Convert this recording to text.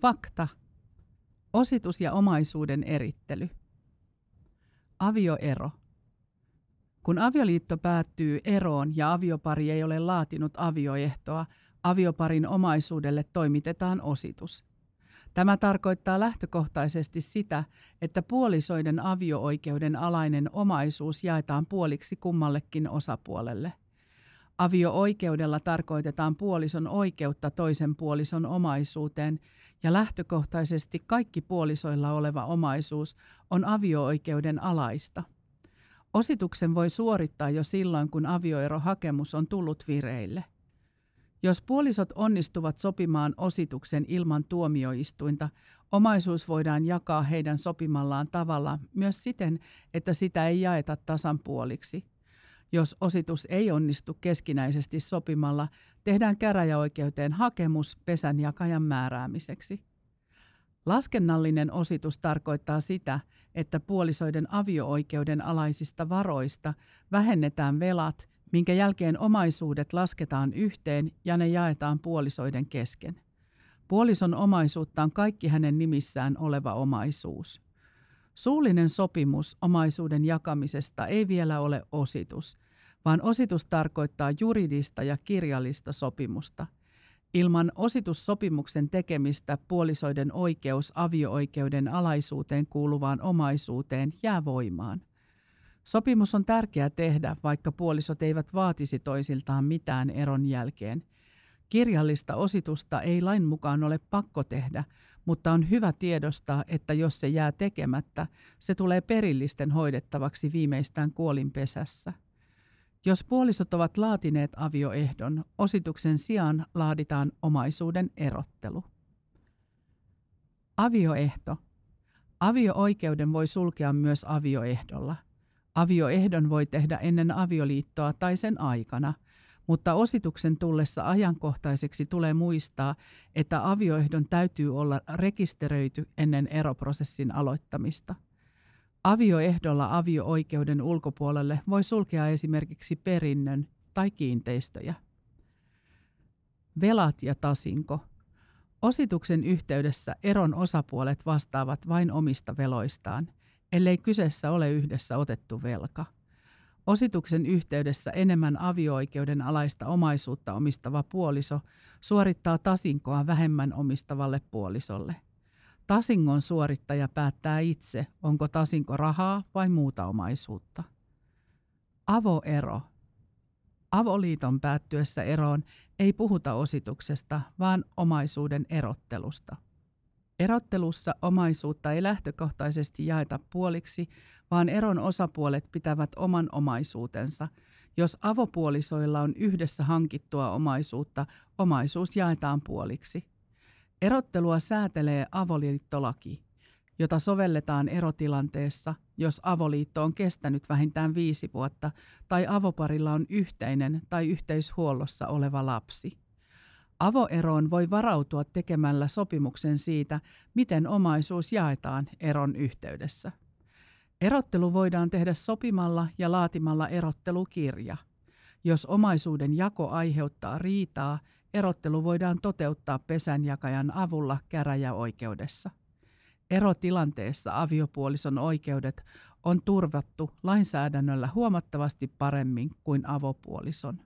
Fakta. Ositus ja omaisuuden erittely. Avioero. Kun avioliitto päättyy eroon ja aviopari ei ole laatinut avioehtoa, avioparin omaisuudelle toimitetaan ositus. Tämä tarkoittaa lähtökohtaisesti sitä, että puolisoiden avio-oikeuden alainen omaisuus jaetaan puoliksi kummallekin osapuolelle. Avio-oikeudella tarkoitetaan puolison oikeutta toisen puolison omaisuuteen, ja lähtökohtaisesti kaikki puolisoilla oleva omaisuus on avio-oikeuden alaista. Osituksen voi suorittaa jo silloin, kun avioerohakemus on tullut vireille. Jos puolisot onnistuvat sopimaan osituksen ilman tuomioistuinta, omaisuus voidaan jakaa heidän sopimallaan tavalla myös siten, että sitä ei jaeta tasan puoliksi. Jos ositus ei onnistu keskinäisesti sopimalla, tehdään käräjäoikeuteen hakemus pesänjakajan määräämiseksi. Laskennallinen ositus tarkoittaa sitä, että puolisoiden avio-oikeuden alaisista varoista vähennetään velat, minkä jälkeen omaisuudet lasketaan yhteen ja ne jaetaan puolisoiden kesken. Puolison omaisuutta on kaikki hänen nimissään oleva omaisuus. Suullinen sopimus omaisuuden jakamisesta ei vielä ole ositus, vaan ositus tarkoittaa juridista ja kirjallista sopimusta. Ilman ositussopimuksen tekemistä puolisoiden oikeus avio-oikeuden alaisuuteen kuuluvaan omaisuuteen jää voimaan. Sopimus on tärkeää tehdä, vaikka puolisot eivät vaatisi toisiltaan mitään eron jälkeen. Kirjallista ositusta ei lain mukaan ole pakko tehdä, mutta on hyvä tiedostaa, että jos se jää tekemättä, se tulee perillisten hoidettavaksi viimeistään kuolinpesässä. Jos puolisot ovat laatineet avioehdon, osituksen sijaan laaditaan omaisuuden erottelu. Avioehto. Avio-oikeuden voi sulkea myös avioehdolla. Avioehdon voi tehdä ennen avioliittoa tai sen aikana, mutta osituksen tullessa ajankohtaiseksi tulee muistaa, että avioehdon täytyy olla rekisteröity ennen eroprosessin aloittamista. Avioehdolla avio-oikeuden ulkopuolelle voi sulkea esimerkiksi perinnön tai kiinteistöjä. Velat ja tasinko. Osituksen yhteydessä eron osapuolet vastaavat vain omista veloistaan, ellei kyseessä ole yhdessä otettu velka. Osituksen yhteydessä enemmän avio-oikeuden alaista omaisuutta omistava puoliso suorittaa tasinkoa vähemmän omistavalle puolisolle – Tasingon suorittaja päättää itse, onko tasinko rahaa vai muuta omaisuutta. Avoero. Avoliiton päättyessä eroon ei puhuta osituksesta, vaan omaisuuden erottelusta. Erottelussa omaisuutta ei lähtökohtaisesti jaeta puoliksi, vaan eron osapuolet pitävät oman omaisuutensa. Jos avopuolisoilla on yhdessä hankittua omaisuutta, omaisuus jaetaan puoliksi. Erottelua säätelee avoliittolaki, jota sovelletaan erotilanteessa, jos avoliitto on kestänyt vähintään viisi vuotta tai avoparilla on yhteinen tai yhteishuollossa oleva lapsi. Avoeroon voi varautua tekemällä sopimuksen siitä, miten omaisuus jaetaan eron yhteydessä. Erottelu voidaan tehdä sopimalla ja laatimalla erottelukirja. Jos omaisuuden jako aiheuttaa riitaa, Erottelu voidaan toteuttaa pesänjakajan avulla käräjäoikeudessa. Erotilanteessa aviopuolison oikeudet on turvattu lainsäädännöllä huomattavasti paremmin kuin avopuolison.